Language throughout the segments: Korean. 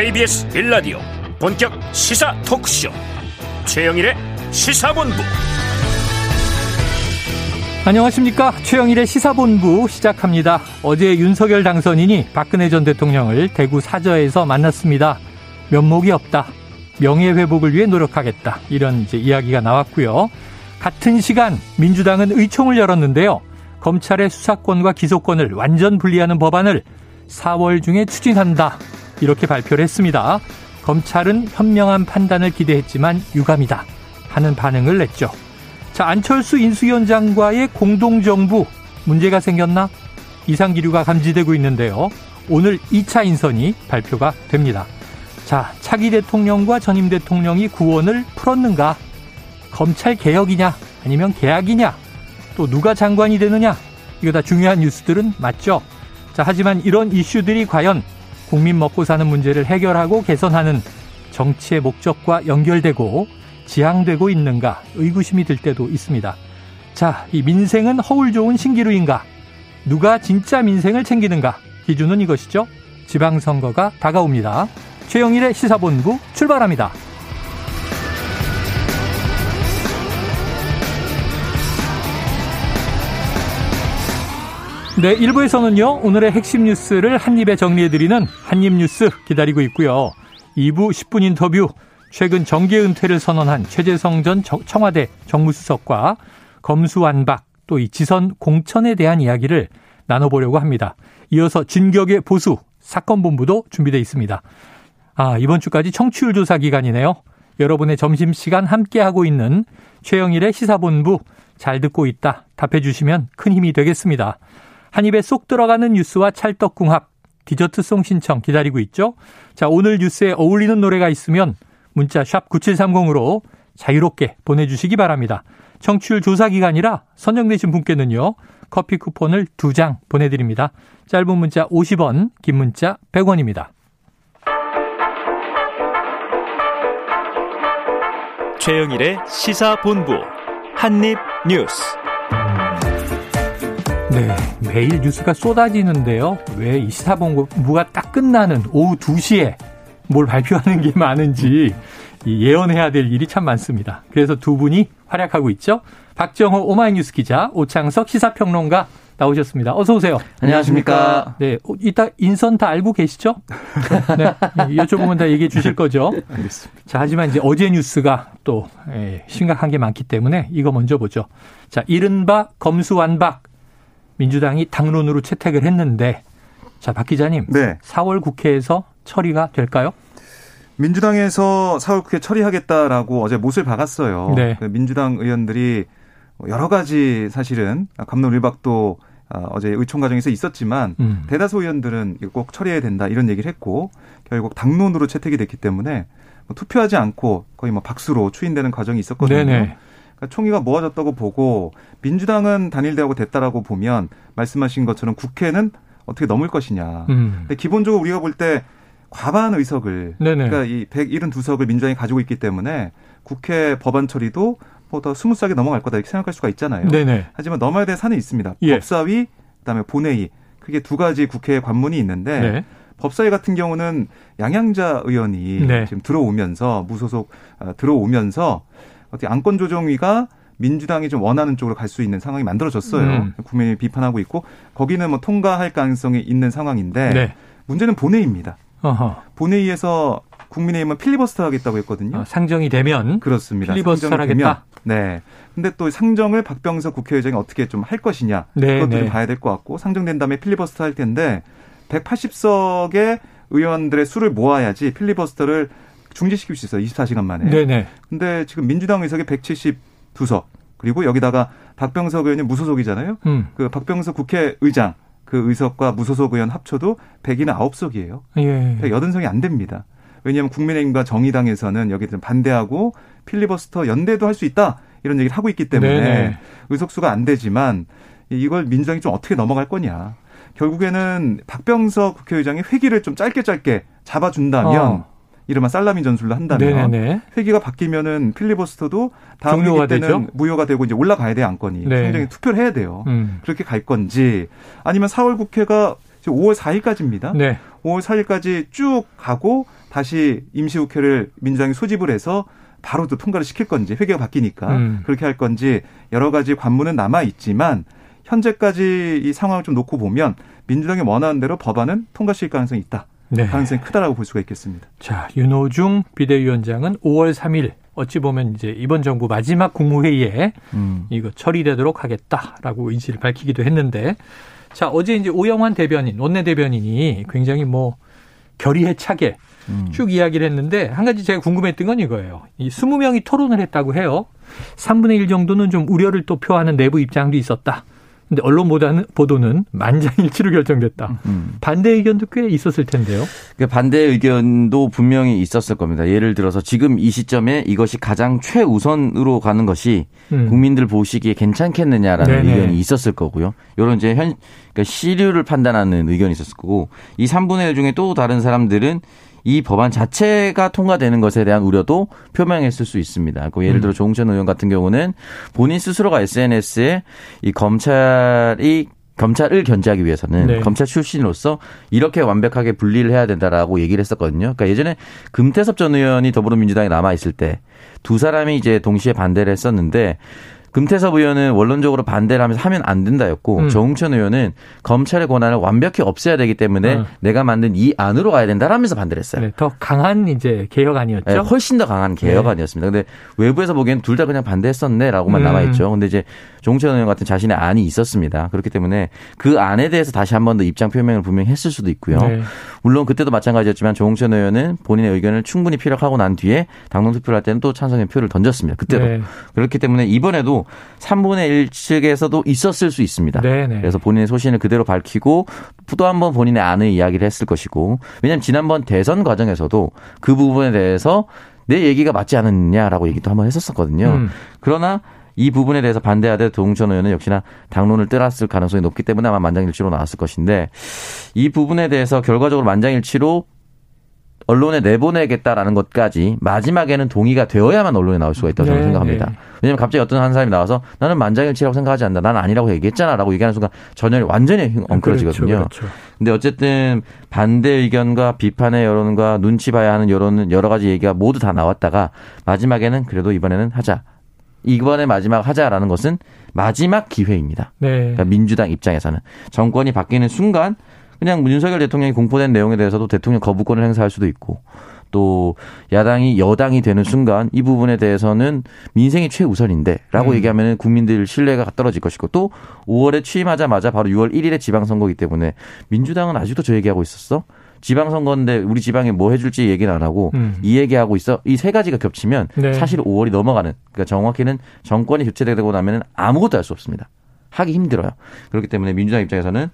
KBS 빌라디오 본격 시사 토크쇼 최영일의 시사본부 안녕하십니까 최영일의 시사본부 시작합니다. 어제 윤석열 당선인이 박근혜 전 대통령을 대구 사저에서 만났습니다. 면목이 없다. 명예회복을 위해 노력하겠다. 이런 이제 이야기가 나왔고요. 같은 시간 민주당은 의총을 열었는데요. 검찰의 수사권과 기소권을 완전 분리하는 법안을 4월 중에 추진한다. 이렇게 발표를 했습니다. 검찰은 현명한 판단을 기대했지만 유감이다. 하는 반응을 냈죠. 자, 안철수 인수위원장과의 공동정부 문제가 생겼나? 이상 기류가 감지되고 있는데요. 오늘 2차 인선이 발표가 됩니다. 자, 차기 대통령과 전임 대통령이 구원을 풀었는가? 검찰 개혁이냐? 아니면 계약이냐? 또 누가 장관이 되느냐? 이거 다 중요한 뉴스들은 맞죠? 자, 하지만 이런 이슈들이 과연 국민 먹고 사는 문제를 해결하고 개선하는 정치의 목적과 연결되고 지향되고 있는가 의구심이 들 때도 있습니다. 자, 이 민생은 허울 좋은 신기루인가? 누가 진짜 민생을 챙기는가? 기준은 이것이죠. 지방선거가 다가옵니다. 최영일의 시사본부 출발합니다. 네, 1부에서는요, 오늘의 핵심 뉴스를 한입에 정리해드리는 한입 뉴스 기다리고 있고요. 2부 10분 인터뷰, 최근 정계 은퇴를 선언한 최재성 전 청와대 정무수석과 검수완박, 또 이 지선 공천에 대한 이야기를 나눠보려고 합니다. 이어서 진격의 보수, 사건 본부도 준비되어 있습니다. 아, 이번 주까지 청취율 조사 기간이네요. 여러분의 점심시간 함께하고 있는 최영일의 시사본부 잘 듣고 있다 답해 주시면 큰 힘이 되겠습니다. 한 입에 쏙 들어가는 뉴스와 찰떡궁합, 디저트송 신청 기다리고 있죠? 자, 오늘 뉴스에 어울리는 노래가 있으면 문자 샵 9730으로 자유롭게 보내주시기 바랍니다. 청취율 조사 기간이라 선정되신 분께는요, 커피 쿠폰을 두장 보내드립니다. 짧은 문자 50원, 긴 문자 100원입니다. 최영일의 시사본부 한입뉴스. 네, 매일 뉴스가 쏟아지는데요. 왜 이 시사본부가 딱 끝나는 오후 2시에 뭘 발표하는 게 많은지 예언해야 될 일이 참 많습니다. 그래서 두 분이 활약하고 있죠. 박정호 오마이뉴스 기자, 오창석 시사평론가 나오셨습니다. 어서 오세요. 안녕하십니까. 네, 이따 인선 다 알고 계시죠? 네, 여쭤보면 다 얘기해 주실 거죠. 알겠습니다. 자, 하지만 이제 어제 뉴스가 또 예, 심각한 게 많기 때문에 이거 먼저 보죠. 자, 이른바 검수완박 민주당이 당론으로 채택을 했는데 자, 박 기자님. 네. 4월 국회에서 처리가 될까요? 민주당에서 4월 국회 처리하겠다라고 어제 못을 박았어요. 네. 그 민주당 의원들이 여러 가지 사실은 감론을박도 어, 어제 의총 과정에서 있었지만 음. 대다수 의원들은 꼭 처리해야 된다 이런 얘기를 했고 결국 당론으로 채택이 됐기 때문에 뭐 투표하지 않고 거의 뭐 박수로 추인되는 과정이 있었거든요. 네네. 그러니까 총의가 모아졌다고 보고 민주당은 단일대하고 됐다라고 보면 말씀하신 것처럼 국회는 어떻게 넘을 것이냐. 음. 근데 기본적으로 우리가 볼 때 과반 의석을 네네. 그러니까 이 172석을 민주당이 가지고 있기 때문에 국회 법안 처리도 뭐 더 smooth하게 넘어갈 거다 이렇게 생각할 수가 있잖아요. 네네. 하지만 넘어야 될 산이 있습니다. 예. 법사위 그다음에 본회의 그게 두 가지 국회 관문이 있는데 네. 법사위 같은 경우는 양향자 의원이 네. 지금 들어오면서 무소속 어, 들어오면서 어떻게 안건 조정위가 민주당이 좀 원하는 쪽으로 갈 수 있는 상황이 만들어졌어요. 음. 국민이 비판하고 있고 거기는 뭐 통과할 가능성이 있는 상황인데 네. 문제는 본회의입니다. 어허. 본회의에서 국민의힘은 필리버스터 하겠다고 했거든요. 어, 상정이 되면 그렇습니다. 필리버스터 하겠다. 네. 근데 또 상정을 박병석 국회의장이 어떻게 좀 할 것이냐 네, 그것도 네. 봐야 될 것 같고 상정된 다음에 필리버스터 할 텐데 180석의 의원들의 수를 모아야지 필리버스터를 중지시킬 수 있어요. 24시간 만에. 네네. 근데 지금 민주당 의석이 172석 그리고 여기다가 박병석 의원이 무소속이잖아요. 음. 그 박병석 국회의장 그 의석과 무소속 의원 합쳐도 109석이에요. 예. 180석이 안 됩니다. 왜냐하면 국민의힘과 정의당에서는 여기에 반대하고 필리버스터 연대도 할 수 있다 이런 얘기를 하고 있기 때문에 네네. 의석수가 안 되지만 이걸 민주당이 좀 어떻게 넘어갈 거냐. 결국에는 박병석 국회의장이 회기를 좀 짧게 짧게 잡아준다면 어. 이른바 살라미 전술로 한다면 네네. 회기가 바뀌면은 필리버스터도 다음 회기 때는 되죠? 무효가 되고 이제 올라가야 돼 안건이 네. 굉장히 투표를 해야 돼요. 음. 그렇게 갈 건지 아니면 4월 국회가 지금 5월 4일까지입니다. 네. 5월 4일까지 쭉 가고 다시 임시국회를 민주당이 소집을 해서 바로 또 통과를 시킬 건지 회계가 바뀌니까 음. 그렇게 할 건지 여러 가지 관문은 남아 있지만 현재까지 이 상황을 좀 놓고 보면 민주당이 원하는 대로 법안은 통과시킬 가능성이 있다. 네. 가능성이 크다라고 볼 수가 있겠습니다. 자, 윤호중 비대위원장은 5월 3일 어찌 보면 이제 이번 정부 마지막 국무회의에 음. 이거 처리되도록 하겠다라고 의지를 밝히기도 했는데 자, 어제 이제 오영환 대변인, 원내 대변인이 굉장히 뭐 결의해차게 음. 쭉 이야기를 했는데 한 가지 제가 궁금했던 건 이거예요. 이 20명이 토론을 했다고 해요. 3분의 1 정도는 좀 우려를 또 표하는 내부 입장도 있었다. 근데 언론 보다는 보도는 만장일치로 결정됐다. 음. 반대 의견도 꽤 있었을 텐데요. 그 반대 의견도 분명히 있었을 겁니다. 예를 들어서 지금 이 시점에 이것이 가장 최우선으로 가는 것이 음. 국민들 보시기에 괜찮겠느냐라는 네네. 의견이 있었을 거고요. 이런 이제 현 그러니까 시류를 판단하는 의견이 있었을 거고 이 3분의 1 중에 또 다른 사람들은 이 법안 자체가 통과되는 것에 대한 우려도 표명했을 수 있습니다. 그 예를 들어 음. 조홍천 의원 같은 경우는 본인 스스로가 SNS에 이 검찰이 검찰을 견제하기 위해서는 네. 검찰 출신으로서 이렇게 완벽하게 분리를 해야 된다라고 얘기를 했었거든요. 그러니까 예전에 금태섭 전 의원이 더불어민주당에 남아 있을 때 두 사람이 이제 동시에 반대를 했었는데 금태섭 의원은 원론적으로 반대를 하면서 하면 안 된다였고 음. 정웅천 의원은 검찰의 권한을 완벽히 없애야 되기 때문에 음. 내가 만든 이 안으로 가야 된다라면서 반대를 했어요. 네, 더 강한 이제 개혁안이었죠. 네, 훨씬 더 강한 개혁안이었습니다. 네. 근데 외부에서 보기엔 둘 다 그냥 반대했었네라고만 음. 남아 있죠. 근데 이제 정웅천 의원 같은 자신의 안이 있었습니다. 그렇기 때문에 그 안에 대해서 다시 한 번 더 입장 표명을 분명히 했을 수도 있고요. 네. 물론 그때도 마찬가지였지만 조홍천 의원은 본인의 의견을 충분히 피력하고 난 뒤에 당론 투표를 할 때는 또 찬성의 표를 던졌습니다. 그때도. 네. 그렇기 때문에 이번에도 3분의 1 측에서도 있었을 수 있습니다. 네네. 네. 그래서 본인의 소신을 그대로 밝히고 또 한 번 본인의 안의 이야기를 했을 것이고 왜냐하면 지난번 대선 과정에서도 그 부분에 대해서 내 얘기가 맞지 않느냐라고 얘기도 한번 했었었거든요. 음. 그러나 이 부분에 대해서 반대하되 도웅천 의원은 역시나 당론을 떠났을 가능성이 높기 때문에 아마 만장일치로 나왔을 것인데 이 부분에 대해서 결과적으로 만장일치로 언론에 내보내겠다라는 것까지 마지막에는 동의가 되어야만 언론에 나올 수가 있다고 저는 네, 생각합니다. 네. 왜냐하면 갑자기 어떤 한 사람이 나와서 나는 만장일치라고 생각하지 않는다. 나는 아니라고 얘기했잖아라고 얘기하는 순간 전혀 완전히 엉클어지거든요. 그렇죠, 그렇죠. 근데 어쨌든 반대 의견과 비판의 여론과 눈치 봐야 하는 여론은 여러 가지 얘기가 모두 다 나왔다가 마지막에는 그래도 이번에는 하자. 이번에 마지막 하자라는 것은 마지막 기회입니다. 네. 그러니까 민주당 입장에서는 정권이 바뀌는 순간 그냥 윤석열 대통령이 공포된 내용에 대해서도 대통령 거부권을 행사할 수도 있고 또 야당이 여당이 되는 순간 이 부분에 대해서는 민생이 최우선인데라고 음. 얘기하면 국민들 신뢰가 떨어질 것이고 또 5월에 취임하자마자 바로 6월 1일에 지방선거이기 때문에 민주당은 아직도 저 얘기하고 있었어. 지방선거인데 우리 지방에 뭐 해줄지 얘기는 안 하고 음. 이 얘기하고 있어. 이 세 가지가 겹치면 네. 사실 5월이 넘어가는 그러니까 정확히는 정권이 교체되고 나면 아무것도 할 수 없습니다. 하기 힘들어요. 그렇기 때문에 민주당 입장에서는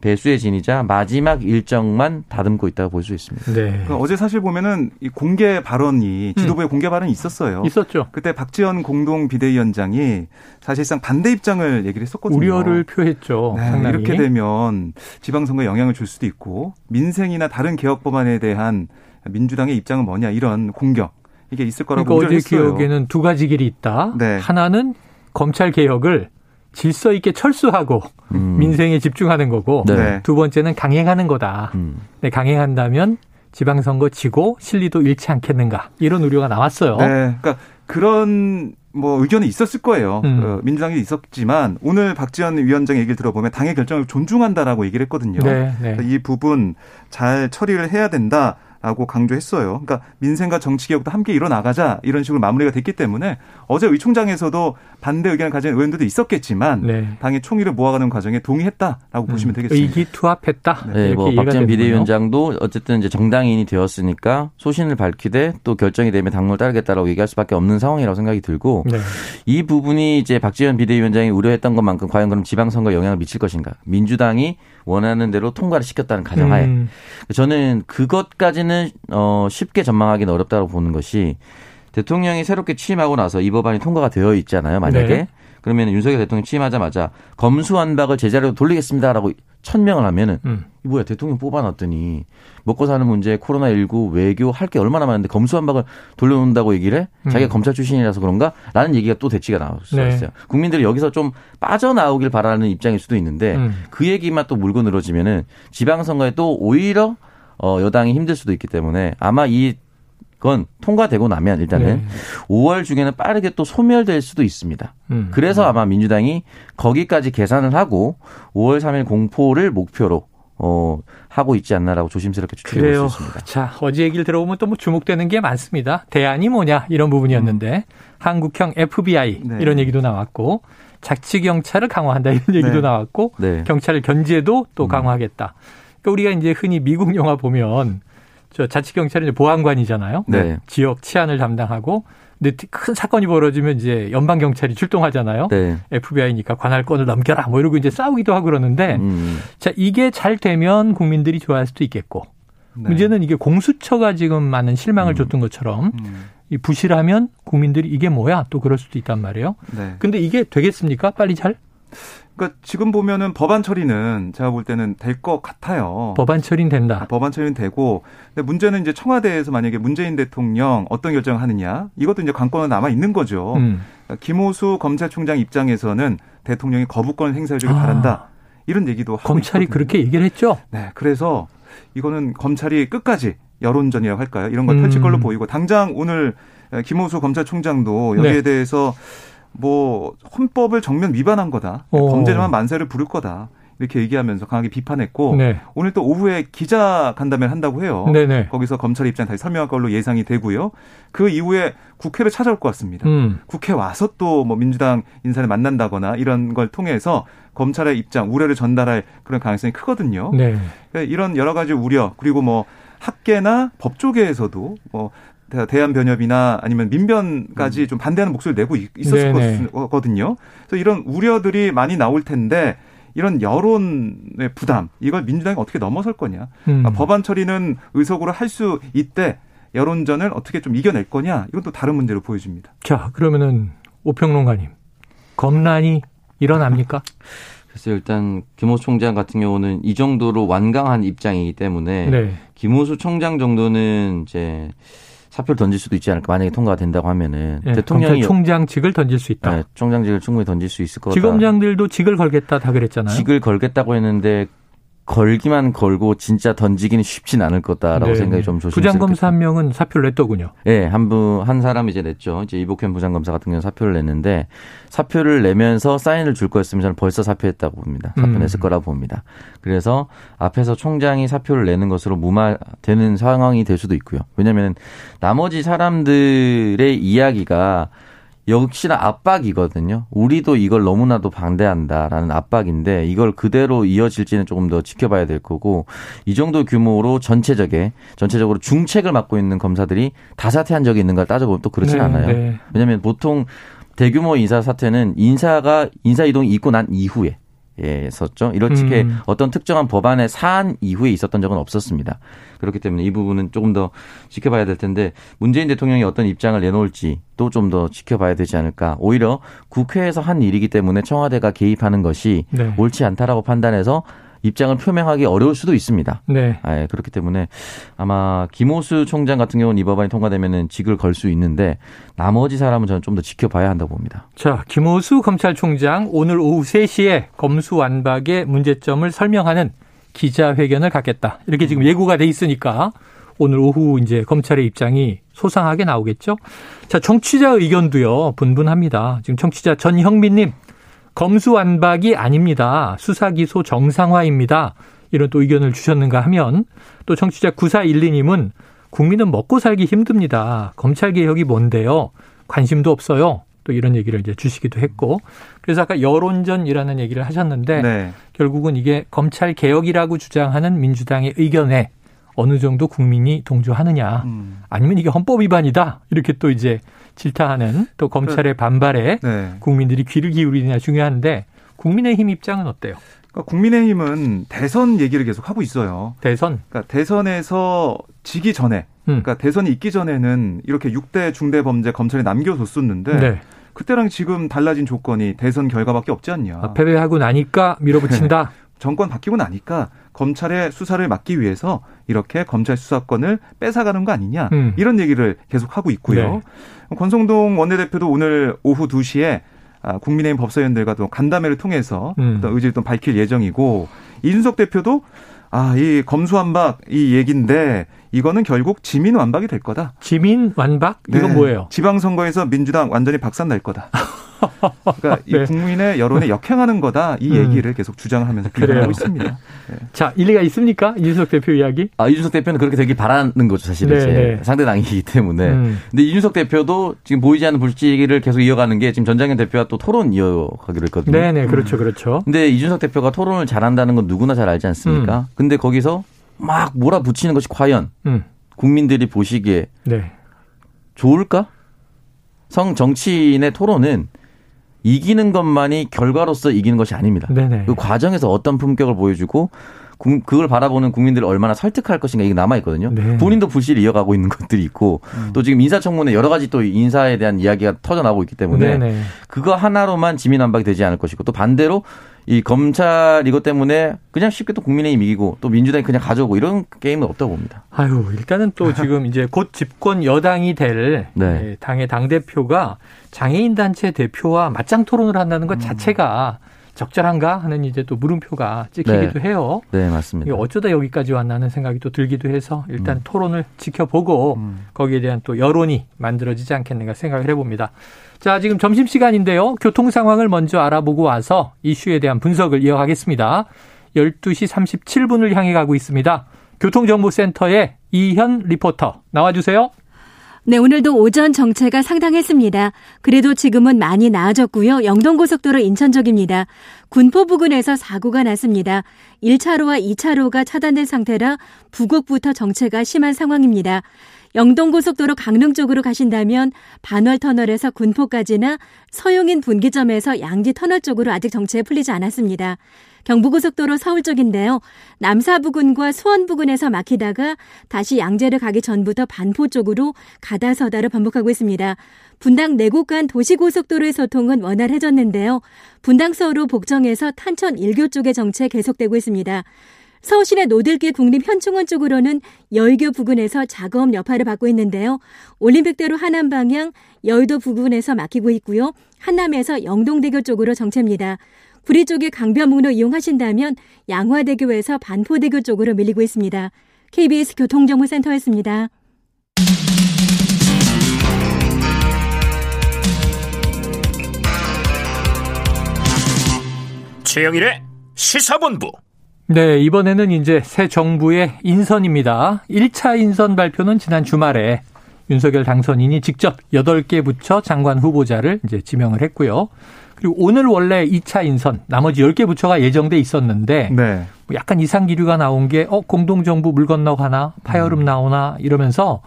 배수의 진이자 마지막 일정만 다듬고 있다고 볼 수 있습니다. 네. 그러니까 어제 사실 보면은 이 공개 발언이 지도부의 음. 공개 발언이 있었어요. 있었죠. 그때 박지원 공동 비대위원장이 사실상 반대 입장을 얘기를 했었거든요. 우려를 표했죠. 네, 이렇게 되면 지방선거에 영향을 줄 수도 있고 민생이나 다른 개혁 법안에 대한 민주당의 입장은 뭐냐 이런 공격 이게 있을 거라고 그러니까 어제 했어요. 기억에는 두 가지 길이 있다. 네. 하나는 검찰 개혁을 질서 있게 철수하고 음. 민생에 집중하는 거고 네. 두 번째는 강행하는 거다. 음. 네, 강행한다면 지방선거 지고 실리도 잃지 않겠는가 이런 우려가 나왔어요. 네, 그러니까 그런 뭐 의견이 있었을 거예요. 음. 어, 민주당이 있었지만 오늘 박지원 위원장 얘기를 들어보면 당의 결정을 존중한다라고 얘기를 했거든요. 네, 네. 이 부분 잘 처리를 해야 된다. 라고 강조했어요. 그러니까 민생과 정치 개혁도 함께 이뤄나가자 이런 식으로 마무리가 됐기 때문에 어제 의총장에서도 반대 의견을 가진 의원들도 있었겠지만 네. 당의 총의를 모아가는 과정에 동의했다라고 음. 보시면 되겠습니다. 의기투합했다. 네, 뭐 박지원 비대위원장도 어쨌든 이제 정당인이 되었으니까 소신을 밝히되 또 결정이 되면 당론을 따르겠다라고 얘기할 수밖에 없는 상황이라고 생각이 들고 네. 이 부분이 이제 박지원 비대위원장이 우려했던 것만큼 과연 그럼 지방선거 영향을 미칠 것인가? 민주당이 원하는 대로 통과를 시켰다는 가정하에 음. 저는 그것까지는 어 쉽게 전망하기는 어렵다고 보는 것이 대통령이 새롭게 취임하고 나서 이 법안이 통과가 되어 있잖아요. 만약에 네. 그러면 윤석열 대통령이 취임하자마자 검수완박을 제자리로 돌리겠습니다라고 천명을 하면은 음. 뭐야 대통령 뽑아놨더니 먹고 사는 문제 코로나19 외교 할 게 얼마나 많은데 검수한박을 돌려놓는다고 얘기를 해? 자기가 음. 검찰 출신이라서 그런가? 라는 얘기가 또 대치가 나올 수 네. 있어요. 국민들이 여기서 좀 빠져나오길 바라는 입장일 수도 있는데 음. 그 얘기만 또 물고 늘어지면은 지방선거에 또 오히려 어 여당이 힘들 수도 있기 때문에 아마 이 그건 통과되고 나면 일단은 네. 5월 중에는 빠르게 또 소멸될 수도 있습니다. 음. 그래서 아마 민주당이 거기까지 계산을 하고 5월 3일 공포를 목표로 어, 하고 있지 않나라고 조심스럽게 추측해 볼수 있습니다. 자, 어제 얘기를 들어보면 또 뭐 주목되는 게 많습니다. 대안이 뭐냐 이런 부분이었는데 음. 한국형 FBI 네. 이런 얘기도 나왔고 자치 경찰을 강화한다 이런 얘기도 네. 나왔고 네. 경찰 견제도 또 음. 강화하겠다. 그러니까 우리가 이제 흔히 미국 영화 보면 저 자치 경찰은 보안관이잖아요. 네. 지역 치안을 담당하고 근데 큰 사건이 벌어지면 이제 연방 경찰이 출동하잖아요. 네. FBI니까 관할 권을 넘겨라 뭐 이러고 이제 싸우기도 하고 그러는데 음. 자 이게 잘 되면 국민들이 좋아할 수도 있겠고 네. 문제는 이게 공수처가 지금 많은 실망을 음. 줬던 것처럼 음. 이 부실하면 국민들이 이게 뭐야 또 그럴 수도 있단 말이에요. 네. 근데 이게 되겠습니까? 빨리 잘? 그러니까 지금 보면은 법안 처리는 제가 볼 때는 될 것 같아요. 법안 처리는 된다. 아, 법안 처리는 되고, 근데 문제는 이제 청와대에서 만약에 문재인 대통령 어떤 결정을 하느냐, 이것도 이제 관건은 남아 있는 거죠. 음. 그러니까 김호수 검찰총장 입장에서는 대통령이 거부권을 행사해주길 아. 바란다. 이런 얘기도 하고 검찰이 있거든요. 그렇게 얘기를 했죠. 네, 그래서 이거는 검찰이 끝까지 여론전이라고 할까요? 이런 걸 펼칠 음. 걸로 보이고 당장 오늘 김호수 검찰총장도 여기에 네. 대해서 뭐 헌법을 정면 위반한 거다. 오. 어. 범죄자만 만세를 부를 거다. 이렇게 얘기하면서 강하게 비판했고 네. 오늘 또 오후에 기자 간담회를 한다고 해요. 네네. 거기서 검찰 입장 다시 설명할 걸로 예상이 되고요. 그 이후에 국회를 찾아올 것 같습니다. 음. 국회 와서 또 뭐 민주당 인사를 만난다거나 이런 걸 통해서 검찰의 입장, 우려를 전달할 그런 가능성이 크거든요. 네. 그러니까 이런 여러 가지 우려 그리고 뭐 학계나 법조계에서도 뭐 대한 변협이나 아니면 민변까지 음. 좀 반대하는 목소리를 내고 있었을 네네. 거거든요. 그래서 이런 우려들이 많이 나올 텐데 이런 여론의 부담 이걸 민주당이 어떻게 넘어설 거냐. 음. 아, 법안 처리는 의석으로 할 수 있대 여론전을 어떻게 좀 이겨낼 거냐. 이건 또 다른 문제로 보여집니다. 자 그러면은 오평론가님 검란이 일어납니까? 글쎄요, 일단 김호수 총장 같은 경우는 이 정도로 완강한 입장이기 때문에 네. 김호수 총장 정도는 이제 사표를 던질 수도 있지 않을까 만약에 통과가 된다고 하면은 네, 대통령이 총장직을 던질 수 있다. 네, 총장직을 충분히 던질 수 있을 거다. 지검장들도 직을 걸겠다 다 그랬잖아요. 직을 걸겠다고 했는데 걸기만 걸고 진짜 던지기는 쉽진 않을 거다라고 네. 생각이 좀 조심스럽게. 부장검사 한 명은 사표를 냈더군요. 네, 한 분, 한 사람 이제 냈죠. 이제 이복현 부장검사 같은 경우는 사표를 냈는데 사표를 내면서 사인을 줄 거였으면 저는 벌써 사표했다고 봅니다. 사표 음. 냈을 거라고 봅니다. 그래서 앞에서 총장이 사표를 내는 것으로 무마되는 상황이 될 수도 있고요. 왜냐하면 나머지 사람들의 이야기가 역시나 압박이거든요. 우리도 이걸 너무나도 반대한다라는 압박인데 이걸 그대로 이어질지는 조금 더 지켜봐야 될 거고 이 정도 규모로 전체적에 전체적으로 중책을 맡고 있는 검사들이 다 사퇴한 적이 있는가 따져보면 또 그렇진 네, 않아요. 네. 왜냐하면 보통 대규모 인사 사퇴는 인사가 인사 이동이 있고 난 이후에 였었죠. 이렇게 음. 어떤 특정한 법안의 사안 이후에 있었던 적은 없었습니다. 그렇기 때문에 이 부분은 조금 더 지켜봐야 될 텐데 문재인 대통령이 어떤 입장을 내놓을지 또 좀 더 지켜봐야 되지 않을까. 오히려 국회에서 한 일이기 때문에 청와대가 개입하는 것이 네. 옳지 않다라고 판단해서 입장을 표명하기 어려울 수도 있습니다. 네. 아, 예, 그렇기 때문에 아마 김호수 총장 같은 경우는 이 법안이 통과되면은 직을 걸 수 있는데 나머지 사람은 저는 좀 더 지켜봐야 한다고 봅니다. 자, 김호수 검찰총장 오늘 오후 3시에 검수 완박의 문제점을 설명하는 기자회견을 갖겠다. 이렇게 지금 예고가 돼 있으니까 오늘 오후 이제 검찰의 입장이 소상하게 나오겠죠. 자, 청취자 의견도요, 분분합니다. 지금 청취자 전형민님, 검수완박이 아닙니다. 수사기소 정상화입니다. 이런 또 의견을 주셨는가 하면 또 청취자 9412님은 국민은 먹고 살기 힘듭니다. 검찰 개혁이 뭔데요? 관심도 없어요. 또 이런 얘기를 이제 주시기도 했고 그래서 아까 여론전이라는 얘기를 하셨는데 네. 결국은 이게 검찰 개혁이라고 주장하는 민주당의 의견에 어느 정도 국민이 동조하느냐 음. 아니면 이게 헌법 위반이다 이렇게 또 이제 질타하는 또 검찰의 반발에 네. 국민들이 귀를 기울이느냐 중요한데 국민의힘 입장은 어때요? 그러니까 국민의힘은 대선 얘기를 계속 하고 있어요. 대선? 그러니까 대선에서 지기 전에, 음. 그러니까 대선이 있기 전에는 이렇게 6대 중대 범죄 검찰에 남겨뒀었는데 네. 그때랑 지금 달라진 조건이 대선 결과밖에 없지 않냐. 아, 패배하고 나니까 밀어붙인다. 정권 바뀌고 나니까 검찰의 수사를 막기 위해서 이렇게 검찰 수사권을 뺏어가는 거 아니냐 음. 이런 얘기를 계속 하고 있고요. 네. 권성동 원내대표도 오늘 오후 2시에 아, 국민의힘 법사위원들과도 간담회를 통해서 음. 어떤 의지를 또 밝힐 예정이고 이준석 대표도 아, 이 검수완박 이 얘기인데 이거는 결국 지민 완박이 될 거다. 지민 완박? 이건 네. 뭐예요? 지방선거에서 민주당 완전히 박산 날 거다. 그러니까 네. 이 국민의 여론에 역행하는 거다 이 음. 얘기를 음. 계속 주장하면서 비판하고 있습니다. 네. 자 일리가 있습니까 이준석 대표 이야기? 아 이준석 대표는 그렇게 되길 바라는 거죠 사실은 네, 네. 상대당이기 때문에. 음. 근데 이준석 대표도 지금 보이지 않는 불씨기를 계속 이어가는 게 지금 전장현 대표와 또 토론 이어가기로 했거든요. 네네 그렇죠 그렇죠. 근데 이준석 대표가 토론을 잘한다는 건 누구나 잘 알지 않습니까? 음. 근데 거기서 막 몰아붙이는 것이 과연 음. 국민들이 보시기에 네. 좋을까? 성 정치인의 토론은 이기는 것만이 결과로서 이기는 것이 아닙니다. 네네. 그 과정에서 어떤 품격을 보여주고 그걸 바라보는 국민들을 얼마나 설득할 것인가 이게 남아 있거든요. 네. 본인도 불씨를 이어가고 있는 것들이 있고 음. 또 지금 인사청문회 여러 가지 또 인사에 대한 이야기가 터져 나오고 있기 때문에 네네. 그거 하나로만 지민안박이 되지 않을 것이고 또 반대로 이 검찰 이것 때문에 그냥 쉽게 또 국민의힘 이기고 또 민주당이 그냥 가져오고 이런 게임은 없다고 봅니다. 아유 일단은 또 지금 이제 곧 집권 여당이 될 네. 예, 당의 당 대표가 장애인 단체 대표와 맞짱 토론을 한다는 것 음. 자체가 적절한가 하는 이제 또 물음표가 찍히기도 네. 해요. 네, 맞습니다. 어쩌다 여기까지 왔나는 생각이 또 들기도 해서 일단 음. 토론을 지켜보고 음. 거기에 대한 또 여론이 만들어지지 않겠는가 생각을 해봅니다. 자, 지금 점심시간인데요. 교통 상황을 먼저 알아보고 와서 이슈에 대한 분석을 이어가겠습니다. 12시 37분을 향해 가고 있습니다. 교통정보센터의 이현 리포터 나와주세요. 네, 오늘도 오전 정체가 상당했습니다. 그래도 지금은 많이 나아졌고요. 영동고속도로 인천 쪽입니다. 군포 부근에서 사고가 났습니다. 1차로와 2차로가 차단된 상태라 부곡부터 정체가 심한 상황입니다. 영동고속도로 강릉 쪽으로 가신다면 반월터널에서 군포까지나 서용인 분기점에서 양지 터널 쪽으로 아직 정체 풀리지 않았습니다. 경부고속도로 서울 쪽인데요. 남사 부근과 수원 부근에서 막히다가 다시 양재를 가기 전부터 반포 쪽으로 가다서다를 반복하고 있습니다. 분당 내곡 간 도시고속도로의 소통은 원활해졌는데요. 분당 서로 복정에서 탄천 일교 쪽의 정체 계속되고 있습니다. 서울시내 노들길 국립현충원 쪽으로는 여의교 부근에서 작업 여파를 받고 있는데요. 올림픽대로 하남 방향 여의도 부근에서 막히고 있고요. 한남에서 영동대교 쪽으로 정체입니다. 구리 쪽에 강변북로 이용하신다면 양화대교에서 반포대교 쪽으로 밀리고 있습니다. KBS 교통정보센터였습니다. 최영일의 시사본부. 네, 이번에는 이제 새 정부의 인선입니다. 1차 인선 발표는 지난 주말에 윤석열 당선인이 직접 8개 부처 장관 후보자를 이제 지명을 했고요. 그리고 오늘 원래 2차 인선 나머지 10개 부처가 예정돼 있었는데 네. 뭐 약간 이상 기류가 나온 게 어 공동정부 물 건너 가나 파열음 음. 나오나 이러면서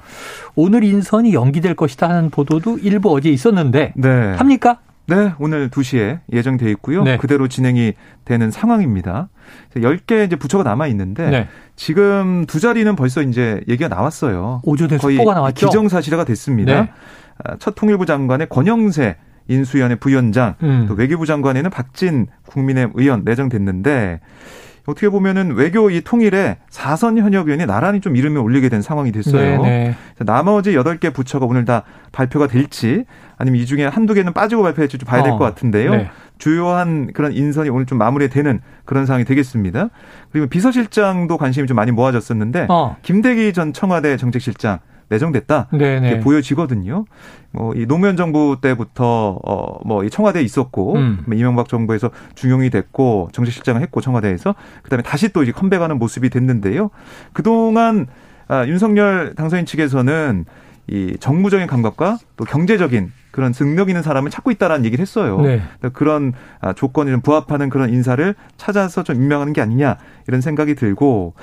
오늘 인선이 연기될 것이다 하는 보도도 일부 어제 있었는데 네. 합니까? 네, 오늘 2시에 예정돼 있고요. 네. 그대로 진행이 되는 상황입니다. 10개 이제 부처가 남아 있는데 네. 지금 두 자리는 벌써 이제 얘기가 나왔어요. 오전에 거의. 기정사실화가 됐습니다. 네. 아, 첫 통일부 장관의 권영세 인수위원회 부위원장, 음. 또 외교부 장관에는 박진 국민의힘 의원 내정됐는데 어떻게 보면은 외교 이 통일에 사선 현역 위원이 나란히 좀 이름을 올리게 된 상황이 됐어요. 네네. 네. 나머지 여덟 개 부처가 오늘 다 발표가 될지 아니면 이 중에 한두 개는 빠지고 발표할지 좀 봐야 될것 어. 같은데요. 네. 주요한 그런 인선이 오늘 좀 마무리되는 그런 상황이 되겠습니다. 그리고 비서실장도 관심이 좀 많이 모아졌었는데 어. 김대기 전 청와대 정책실장 내정됐다 네네. 이렇게 네. 보여지거든요. 뭐이 노무현 정부 때부터 어뭐 이 청와대에 있었고 음. 이명박 정부에서 중용이 됐고 정책실장을 했고 청와대에서 그다음에 다시 또 이제 컴백하는 모습이 됐는데요. 그동안 아, 윤석열 당선인 측에서는 이 정무적인 감각과 또 경제적인 그런 능력 있는 사람을 찾고 있다라는 얘기를 했어요. 네. 그런 아, 조건이 좀 부합하는 그런 인사를 찾아서 좀 임명하는 게 아니냐 이런 생각이 들고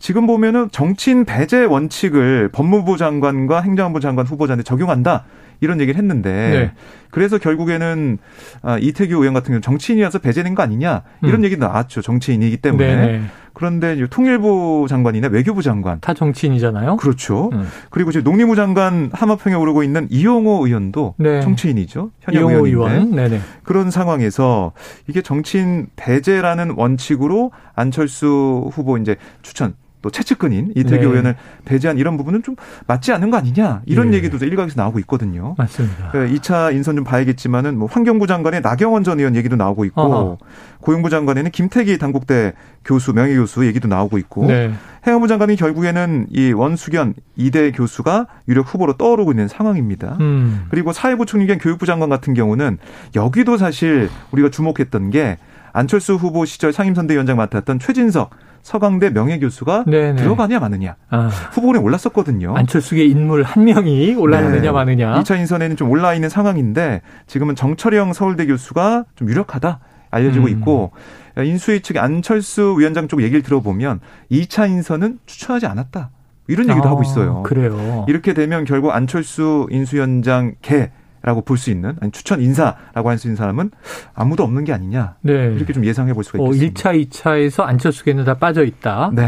지금 보면은 정치인 배제 원칙을 법무부 장관과 행정부 장관 후보자한테 적용한다. 이런 얘기를 했는데 네. 그래서 결국에는 아, 이태규 의원 같은 경우 정치인이라서 배제된 거 아니냐 이런 음. 얘기도 나왔죠. 정치인이기 때문에. 네네. 그런데 통일부 장관이나 외교부 장관 다 정치인이잖아요. 그렇죠. 음. 그리고 지금 농림부 장관 하마평에 오르고 있는 이용호 의원도 네. 정치인이죠. 현역 이용호 의원인데 의원. 그런 상황에서 이게 정치인 배제라는 원칙으로 안철수 후보 이제 추천 또 최측근인 이태규 네. 의원을 배제한 이런 부분은 좀 맞지 않는 거 아니냐 이런 네. 얘기도 일각에서 나오고 있거든요. 맞습니다. 2차 인선 좀 봐야겠지만은 뭐 환경부 장관의 나경원 전 의원 얘기도 나오고 있고 어허. 고용부 장관에는 김태기 당국대 교수 명예 교수 얘기도 나오고 있고 네. 행안부 장관이 결국에는 이 원수견 이대 교수가 유력 후보로 떠오르고 있는 상황입니다. 음. 그리고 사회부 총리 겸 교육부 장관 같은 경우는 여기도 사실 우리가 주목했던 게 안철수 후보 시절 상임선대위원장 맡았던 최진석 서강대 명예교수가 네네. 들어가냐 마느냐 아. 후보군에 올랐었거든요. 안철수의 인물 한 명이 올라가느냐 네. 마느냐. 2차 인선에는 좀 올라 있는 상황인데 지금은 정철영 서울대 교수가 좀 유력하다 알려지고 음. 있고 인수위 측 안철수 위원장 쪽 얘기를 들어보면 2차 인선은 추천하지 않았다. 이런 얘기도 아, 하고 있어요. 그래요. 이렇게 되면 결국 안철수 인수위원장 개 라고 볼 수 있는 아니 추천 인사라고 할 수 있는 사람은 아무도 없는 게 아니냐 네. 이렇게 좀 예상해 볼 수가 어, 있겠습니다. 어, 1차, 2차에서 안철수계는 다 빠져 있다. 네.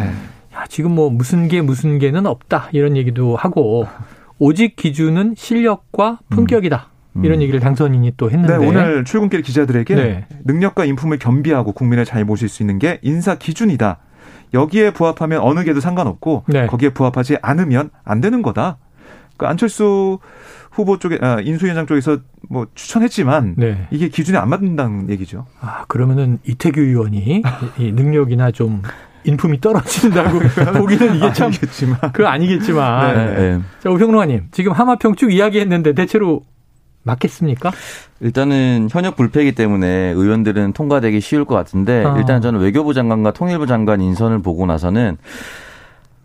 야, 지금 뭐 무슨 게 무슨 게는 없다 이런 얘기도 하고 오직 기준은 실력과 품격이다. 음. 이런 얘기를 당선인이 또 했는데 네, 오늘 출근길 기자들에게 네. 능력과 인품을 겸비하고 국민을 잘 모실 수 있는 게 인사 기준이다. 여기에 부합하면 어느 게도 상관없고 네. 거기에 부합하지 않으면 안 되는 거다. 그러니까 안철수 후보 쪽에 아, 인수위원장 쪽에서 뭐 추천했지만 네. 이게 기준에 안 맞는다는 얘기죠. 아 그러면은 이태규 의원이 이 능력이나 좀 인품이 떨어진다고 보기는 이게 참 아니겠지만 그 아니겠지만 네. 네. 자 우평로아님 지금 하마평 쭉 이야기했는데 대체로 맞겠습니까? 일단은 현역 불패이기 때문에 의원들은 통과되기 쉬울 것 같은데 아. 일단 저는 외교부 장관과 통일부 장관 인선을 보고 나서는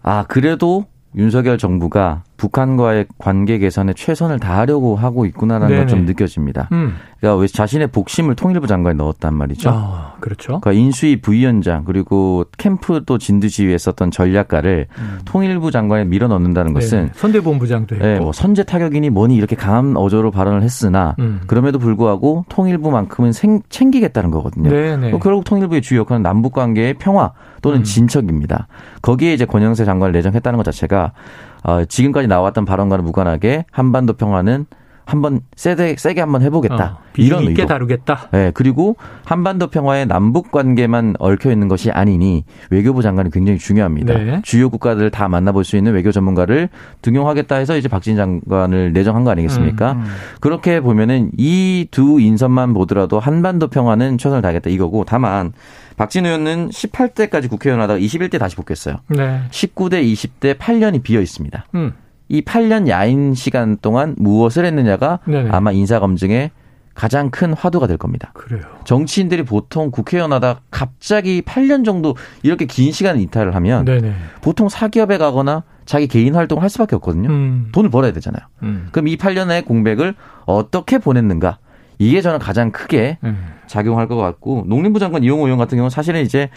아 그래도 윤석열 정부가 북한과의 관계 개선에 최선을 다하려고 하고 있구나라는 걸 좀 느껴집니다. 음. 그러니까 왜 자신의 복심을 통일부 장관에 넣었단 말이죠. 아, 그렇죠. 그러니까 인수위 부위원장 그리고 캠프도 진두지휘에 했었던 전략가를 음. 통일부 장관에 밀어 넣는다는 네. 것은 선대본부장도 했고 네, 뭐 선제 타격이니 뭐니 이렇게 강한 어조로 발언을 했으나 음. 그럼에도 불구하고 통일부만큼은 생, 챙기겠다는 거거든요. 네, 네. 결국 통일부의 주요 역할은 남북 관계의 평화 또는 음. 진척입니다. 거기에 이제 권영세 장관을 내정했다는 것 자체가 어, 지금까지 나왔던 발언과는 무관하게 한반도 평화는 한번 세게 세게 한번 해보겠다. 어, 이런 있게 의도. 다루겠다. 네, 그리고 한반도 평화에 남북 관계만 얽혀 있는 것이 아니니 외교부 장관이 굉장히 중요합니다. 네. 주요 국가들 다 만나볼 수 있는 외교 전문가를 등용하겠다 해서 이제 박진 장관을 내정한 거 아니겠습니까? 음, 음. 그렇게 보면은 이 두 인선만 보더라도 한반도 평화는 최선을 다하겠다 이거고 다만 박진 의원은 18대까지 국회의원 하다가 21대 다시 복귀했어요. 네. 19대, 20대 8년이 비어 있습니다. 음. 이 8년 야인 시간 동안 무엇을 했느냐가 네네. 아마 인사검증에 가장 큰 화두가 될 겁니다. 그래요. 정치인들이 보통 국회의원 하다 갑자기 8년 정도 이렇게 긴 시간 이탈을 하면 네네. 보통 사기업에 가거나 자기 개인 활동을 할 수밖에 없거든요. 음. 돈을 벌어야 되잖아요. 음. 그럼 이 8년의 공백을 어떻게 보냈는가? 이게 저는 가장 크게 음. 작용할 것 같고 농림부 장관 이용호 의원 같은 경우는 사실은 이제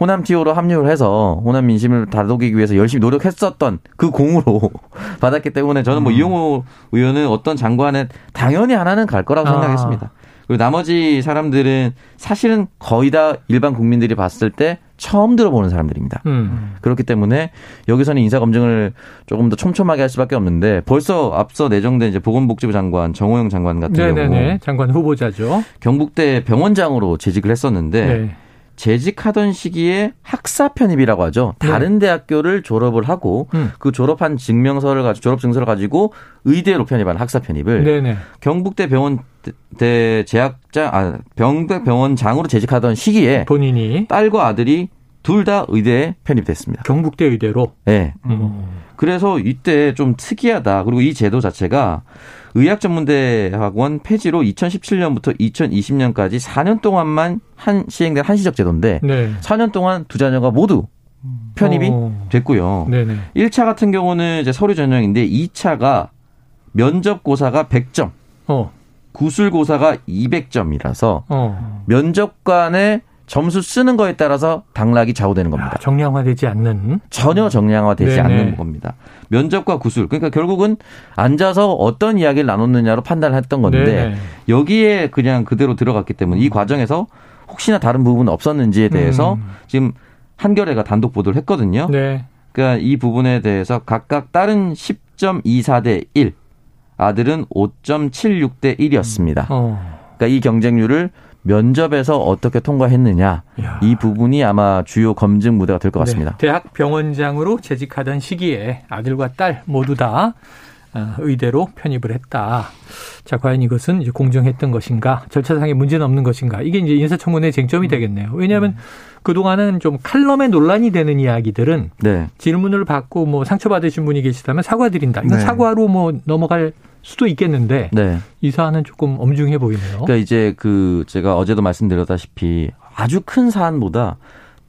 호남 티오로 합류를 해서 호남 민심을 다독이기 위해서 열심히 노력했었던 그 공으로 받았기 때문에 저는 뭐 음. 이용호 의원은 어떤 장관에 당연히 하나는 갈 거라고 아. 생각했습니다. 그리고 나머지 사람들은 사실은 거의 다 일반 국민들이 봤을 때 처음 들어보는 사람들입니다. 음. 그렇기 때문에 여기서는 인사 검증을 조금 더 촘촘하게 할 수밖에 없는데 벌써 앞서 내정된 이제 보건복지부 장관 정호영 장관 같은 네네네. 경우 장관 후보자죠. 경북대 병원장으로 재직을 했었는데 네. 재직하던 시기에 학사 편입이라고 하죠. 네. 다른 네. 대학교를 졸업을 하고 음. 그 졸업한 증명서를 가지고 졸업 증서를 가지고 의대로 편입한 학사 편입을 네네. 경북대 병원 대 재학자 아 병대 병원장으로 재직하던 시기에 본인이 딸과 아들이 둘 다 의대에 편입됐습니다. 경북대 의대로. 네. 음. 그래서 이때 좀 특이하다. 그리고 이 제도 자체가 의학전문대학원 폐지로 2017년부터 2020년까지 4년 동안만 한 시행된 한시적 제도인데 네. 4년 동안 두 자녀가 모두 편입이 어. 됐고요. 네네. 1차 같은 경우는 이제 서류 전형인데 2차가 면접고사가 100점, 어. 구술고사가 200점이라서 어. 면접관의 점수 쓰는 거에 따라서 당락이 좌우되는 겁니다. 아, 정량화되지 않는 전혀 정량화되지 네네. 않는 겁니다. 면접과 구술 그러니까 결국은 앉아서 어떤 이야기를 나눴느냐로 판단을 했던 건데 네네. 여기에 그냥 그대로 들어갔기 때문에 이 과정에서 혹시나 다른 부분 없었는지에 대해서 음. 지금 한겨레가 단독 보도를 했거든요. 네. 그러니까 이 부분에 대해서 각각 다른 10.24 대 1, 아들은 5.76 대 1이었습니다. 어. 그러니까 이 경쟁률을 면접에서 어떻게 통과했느냐 이야. 이 부분이 아마 주요 검증 무대가 될것 네. 같습니다. 네. 대학 병원장으로 재직하던 시기에 아들과 딸 모두 다 어, 의대로 편입을 했다. 자, 과연 이것은 이제 공정했던 것인가? 절차상의 문제는 없는 것인가? 이게 이제 인사청문회 쟁점이 되겠네요. 왜냐하면 음. 그동안은 좀 칼럼에 논란이 되는 이야기들은 네. 질문을 받고 뭐 상처받으신 분이 계시다면 사과드린다. 이건 네. 사과로 뭐 넘어갈 수도 있겠는데 네. 이 사안은 조금 엄중해 보이네요. 그러니까 이제 그 제가 어제도 말씀드렸다시피 아주 큰 사안보다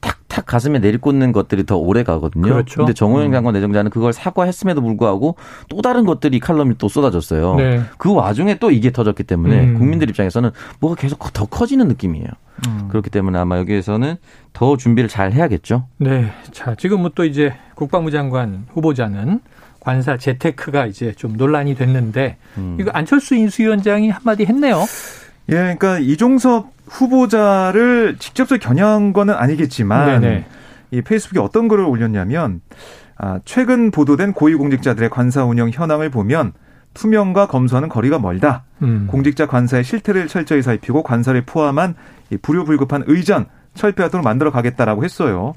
탁탁 가슴에 내리꽂는 것들이 더 오래 가거든요. 그렇죠. 근데 정호영 음. 장관 내정자는 그걸 사과했음에도 불구하고 또 다른 것들이 칼럼이 또 쏟아졌어요. 네. 그 와중에 또 이게 터졌기 때문에 음. 국민들 입장에서는 뭐가 계속 더 커지는 느낌이에요. 음. 그렇기 때문에 아마 여기에서는 더 준비를 잘 해야겠죠. 네. 자, 지금 뭐 또 이제 국방부 장관 후보자는 관사 재테크가 이제 좀 논란이 됐는데 음. 이거 안철수 인수위원장이 한마디 했네요. 예, 그러니까 이종섭 후보자를 직접적으로 겨냥한 거는 아니겠지만 네네. 이 페이스북에 어떤 글을 올렸냐면 아, 최근 보도된 고위공직자들의 관사 운영 현황을 보면 투명과 검수와는 거리가 멀다. 음. 공직자 관사의 실태를 철저히 살피고 관사를 포함한 이 불효불급한 의전, 철폐하도록 만들어 가겠다라고 했어요.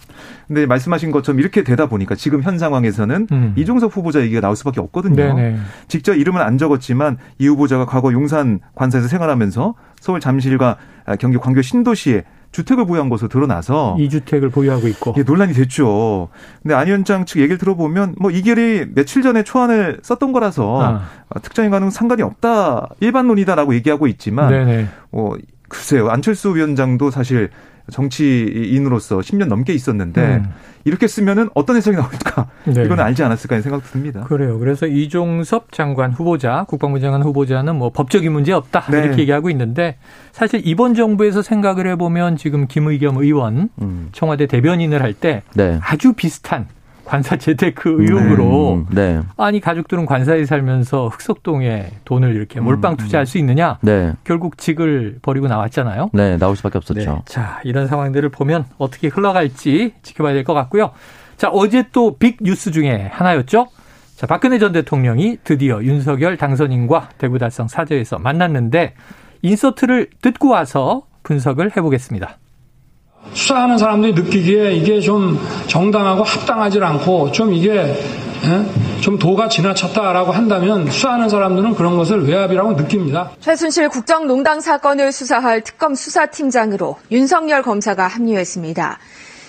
근데 말씀하신 것처럼 이렇게 되다 보니까 지금 현 상황에서는 음. 이종석 후보자 얘기가 나올 수밖에 없거든요. 네네. 직접 이름은 안 적었지만 이 후보자가 과거 용산 관사에서 생활하면서 서울 잠실과 경기 광교 신도시에 주택을 보유한 것으로 드러나서 이 주택을 보유하고 있고 예, 논란이 됐죠. 근데 안 위원장 측 얘기를 들어보면 뭐 이결이 며칠 전에 초안을 썼던 거라서 아. 특정인과는 상관이 없다 일반론이다라고 얘기하고 있지만 네네. 어 글쎄요 안철수 위원장도 사실 정치인으로서 10년 넘게 있었는데 음. 이렇게 쓰면은 어떤 해석이 나올까 네. 이건 알지 않았을까 하는 생각도 듭니다. 그래요. 그래서 이종섭 장관 후보자, 국방부 장관 후보자는 뭐 법적인 문제 없다 네. 이렇게 얘기하고 있는데 사실 이번 정부에서 생각을 해보면 지금 김의겸 의원 음. 청와대 대변인을 할때 네. 아주 비슷한 관사 재테크 의혹으로 네. 네. 아니 가족들은 관사에 살면서 흑석동에 돈을 이렇게 몰빵 음. 투자할 수 있느냐? 네. 결국 직을 버리고 나왔잖아요. 네, 나올 수밖에 없었죠. 네. 자, 이런 상황들을 보면 어떻게 흘러갈지 지켜봐야 될 것 같고요. 자, 어제 또 빅 뉴스 중에 하나였죠. 자, 박근혜 전 대통령이 드디어 윤석열 당선인과 대구 달성 사저에서 만났는데 인서트를 듣고 와서 분석을 해보겠습니다. 수사하는 사람들이 느끼기에 이게 좀 정당하고 합당하지 않고 좀 이게 예? 좀 도가 지나쳤다라고 한다면 수사하는 사람들은 그런 것을 외압이라고 느낍니다. 최순실 국정농단 사건을 수사할 특검 수사팀장으로 윤석열 검사가 합류했습니다.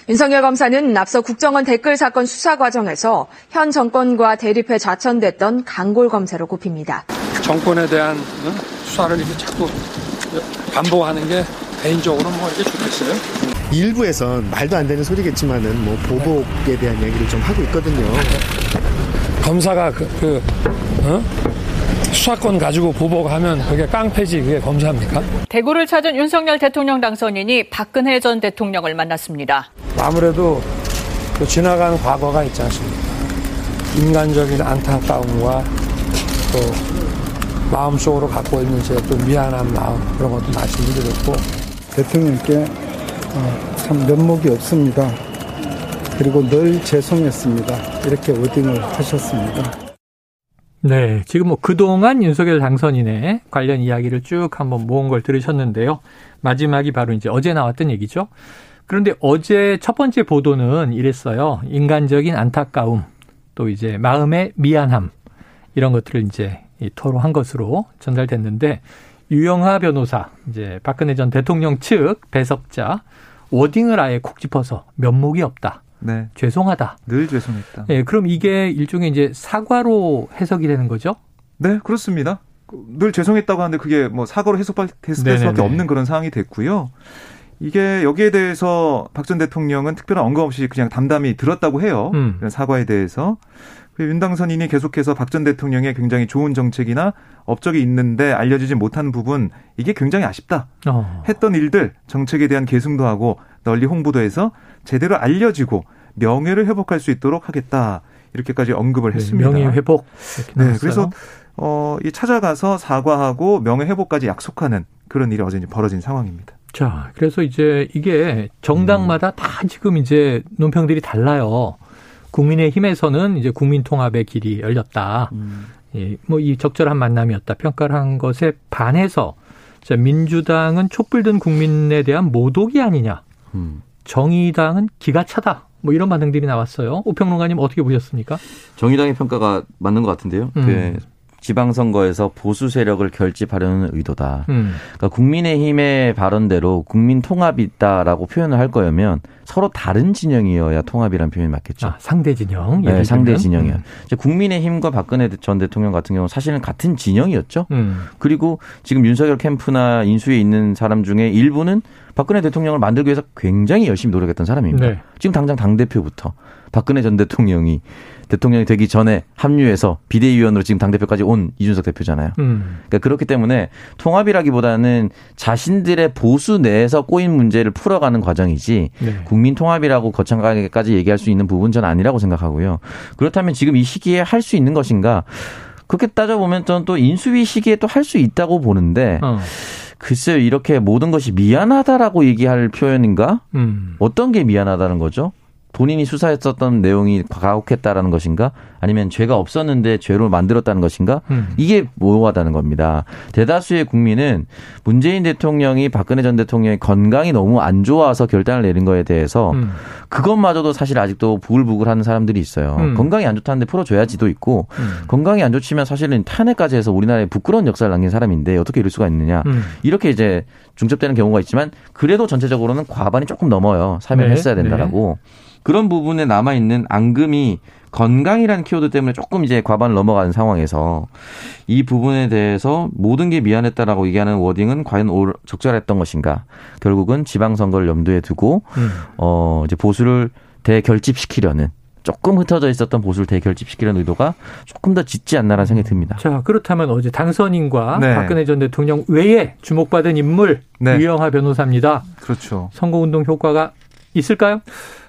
윤석열 검사는 앞서 국정원 댓글 사건 수사 과정에서 현 정권과 대립해 좌천됐던 강골 검사로 꼽힙니다. 정권에 대한 수사를 이렇게 자꾸 반복하는 게 개인적으로 뭐 이게 좋겠어요? 일부에선 말도 안 되는 소리겠지만은 뭐 보복에 대한 얘기를 좀 하고 있거든요. 검사가 그, 그 어? 수사권 가지고 보복하면 그게 깡패지 그게 검사입니까? 대구를 찾은 윤석열 대통령 당선인이 박근혜 전 대통령을 만났습니다. 아무래도 그 지나간 과거가 있지 않습니까? 인간적인 안타까움과 또 마음속으로 갖고 있는 제 또 미안한 마음 그런 것도 말씀드렸고 대통령께 어, 참 면목이 없습니다. 그리고 늘 죄송했습니다. 이렇게 워딩을 하셨습니다. 네, 지금 뭐 그동안 윤석열 당선인의 관련 이야기를 쭉 한번 모은 걸 들으셨는데요. 마지막이 바로 이제 어제 나왔던 얘기죠. 그런데 어제 첫 번째 보도는 이랬어요. 인간적인 안타까움, 또 이제 마음의 미안함, 이런 것들을 이제 토로한 것으로 전달됐는데, 유영하 변호사, 이제 박근혜 전 대통령 측 배석자 워딩을 아예 콕 짚어서 면목이 없다. 네. 죄송하다. 늘 죄송했다. 예, 네, 그럼 이게 일종의 이제 사과로 해석이 되는 거죠? 네, 그렇습니다. 늘 죄송했다고 하는데 그게 뭐 사과로 해석될 수밖에 없는 그런 상황이 됐고요. 이게 여기에 대해서 박 전 대통령은 특별한 언급 없이 그냥 담담히 들었다고 해요. 음. 사과에 대해서. 윤 당선인이 계속해서 박 전 대통령의 굉장히 좋은 정책이나 업적이 있는데 알려지지 못한 부분 이게 굉장히 아쉽다. 어. 했던 일들 정책에 대한 계승도 하고 널리 홍보도 해서 제대로 알려지고 명예를 회복할 수 있도록 하겠다. 이렇게까지 언급을 네, 했습니다. 명예 회복. 네, 그래서 어, 이 찾아가서 사과하고 명예 회복까지 약속하는 그런 일이 어제 벌어진 상황입니다. 자, 그래서 이제 이게 정당마다 음. 다 지금 이제 논평들이 달라요. 국민의힘에서는 이제 국민통합의 길이 열렸다. 음. 예, 뭐 이 적절한 만남이었다 평가를 한 것에 반해서 자, 민주당은 촛불 든 국민에 대한 모독이 아니냐. 음. 정의당은 기가 차다. 뭐 이런 반응들이 나왔어요. 오평론가님 어떻게 보셨습니까? 정의당의 평가가 맞는 것 같은데요. 음. 그 지방선거에서 보수 세력을 결집하려는 의도다. 음. 그러니까 국민의힘의 발언대로 국민 통합이 있다라고 표현을 할 거면 서로 다른 진영이어야 통합이라는 표현이 맞겠죠. 아, 상대 진영. 네, 상대 진영이요. 음. 국민의힘과 박근혜 전 대통령 같은 경우 사실은 같은 진영이었죠. 음. 그리고 지금 윤석열 캠프나 인수위에 있는 사람 중에 일부는 박근혜 대통령을 만들기 위해서 굉장히 열심히 노력했던 사람입니다. 네. 지금 당장 당 대표부터 박근혜 전 대통령이 대통령이 되기 전에 합류해서 비대위원으로 지금 당대표까지 온 이준석 대표잖아요. 음. 그러니까 그렇기 때문에 통합이라기보다는 자신들의 보수 내에서 꼬인 문제를 풀어가는 과정이지 네. 국민 통합이라고 거창하게까지 얘기할 수 있는 부분 전 아니라고 생각하고요. 그렇다면 지금 이 시기에 할 수 있는 것인가? 그렇게 따져보면 저는 또 인수위 시기에 또 할 수 있다고 보는데 어. 글쎄요 이렇게 모든 것이 미안하다라고 얘기할 표현인가? 음. 어떤 게 미안하다는 거죠? 본인이 수사했었던 내용이 가혹했다라는 것인가 아니면 죄가 없었는데 죄로 만들었다는 것인가 음. 이게 모호하다는 겁니다. 대다수의 국민은 문재인 대통령이 박근혜 전 대통령의 건강이 너무 안 좋아서 결단을 내린 거에 대해서 음. 그것마저도 사실 아직도 부글부글하는 사람들이 있어요. 음. 건강이 안 좋다는데 풀어줘야지도 있고 음. 건강이 안 좋지만 사실은 탄핵까지 해서 우리나라에 부끄러운 역사를 남긴 사람인데 어떻게 이럴 수가 있느냐 음. 이렇게 이제 중첩되는 경우가 있지만 그래도 전체적으로는 과반이 조금 넘어요. 사면했어야 네. 된다라고. 네. 그런 부분에 남아 있는 앙금이 건강이라는 키워드 때문에 조금 이제 과반을 넘어가는 상황에서 이 부분에 대해서 모든 게 미안했다라고 얘기하는 워딩은 과연 적절했던 것인가? 결국은 지방선거를 염두에 두고 음. 어 이제 보수를 대결집시키려는 조금 흩어져 있었던 보수를 대결집시키려는 의도가 조금 더 짙지 않나라는 생각이 듭니다. 자, 그렇다면 어제 당선인과 네. 박근혜 전 대통령 외에 주목받은 인물 네. 유영하 변호사입니다. 그렇죠. 선거운동 효과가 있을까요?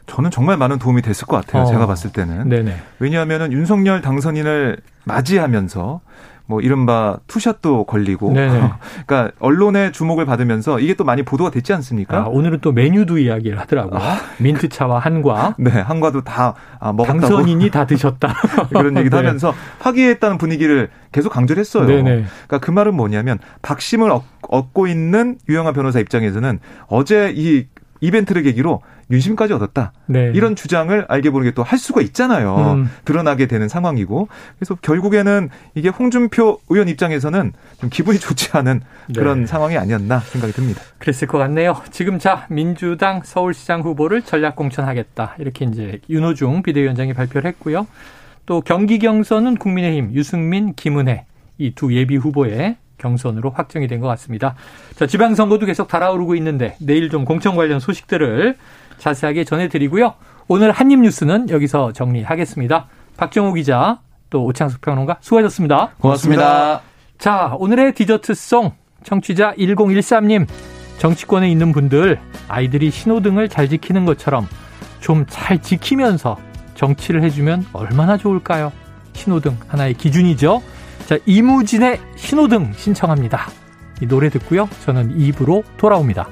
저는 정말 많은 도움이 됐을 것 같아요. 어. 제가 봤을 때는. 네네. 왜냐하면은 윤석열 당선인을 맞이하면서 뭐 이른바 투샷도 걸리고 그러니까 언론의 주목을 받으면서 이게 또 많이 보도가 됐지 않습니까? 아, 오늘은 또 메뉴도 이야기를 하더라고요. 아. 민트차와 한과. 네, 한과도 다 아, 먹었다고. 당선인이 다 드셨다. 그런 얘기도 네. 하면서 화기애애했다는 분위기를 계속 강조를 했어요. 네네. 그러니까 그 말은 뭐냐면 박심을 얻고 있는 유영아 변호사 입장에서는 어제 이 이벤트를 계기로 윤심까지 얻었다. 네. 이런 주장을 알게 모르게 또 할 수가 있잖아요. 음. 드러나게 되는 상황이고. 그래서 결국에는 이게 홍준표 의원 입장에서는 좀 기분이 좋지 않은 그런 네. 상황이 아니었나 생각이 듭니다. 그랬을 것 같네요. 지금 자, 민주당 서울시장 후보를 전략 공천하겠다. 이렇게 이제 윤호중 비대위원장이 발표를 했고요. 또 경기 경선은 국민의힘 유승민, 김은혜 이 두 예비 후보의 경선으로 확정이 된 것 같습니다. 자, 지방선거도 계속 달아오르고 있는데 내일 좀 공천 관련 소식들을 자세하게 전해드리고요. 오늘 한입 뉴스는 여기서 정리하겠습니다. 박정호 기자, 또 오창숙 평론가 수고하셨습니다. 고맙습니다. 자, 오늘의 디저트송 청취자 1013님 정치권에 있는 분들 아이들이 신호등을 잘 지키는 것처럼 좀 잘 지키면서 정치를 해주면 얼마나 좋을까요? 신호등 하나의 기준이죠. 자, 이무진의 신호등 신청합니다. 이 노래 듣고요. 저는 입으로 돌아옵니다.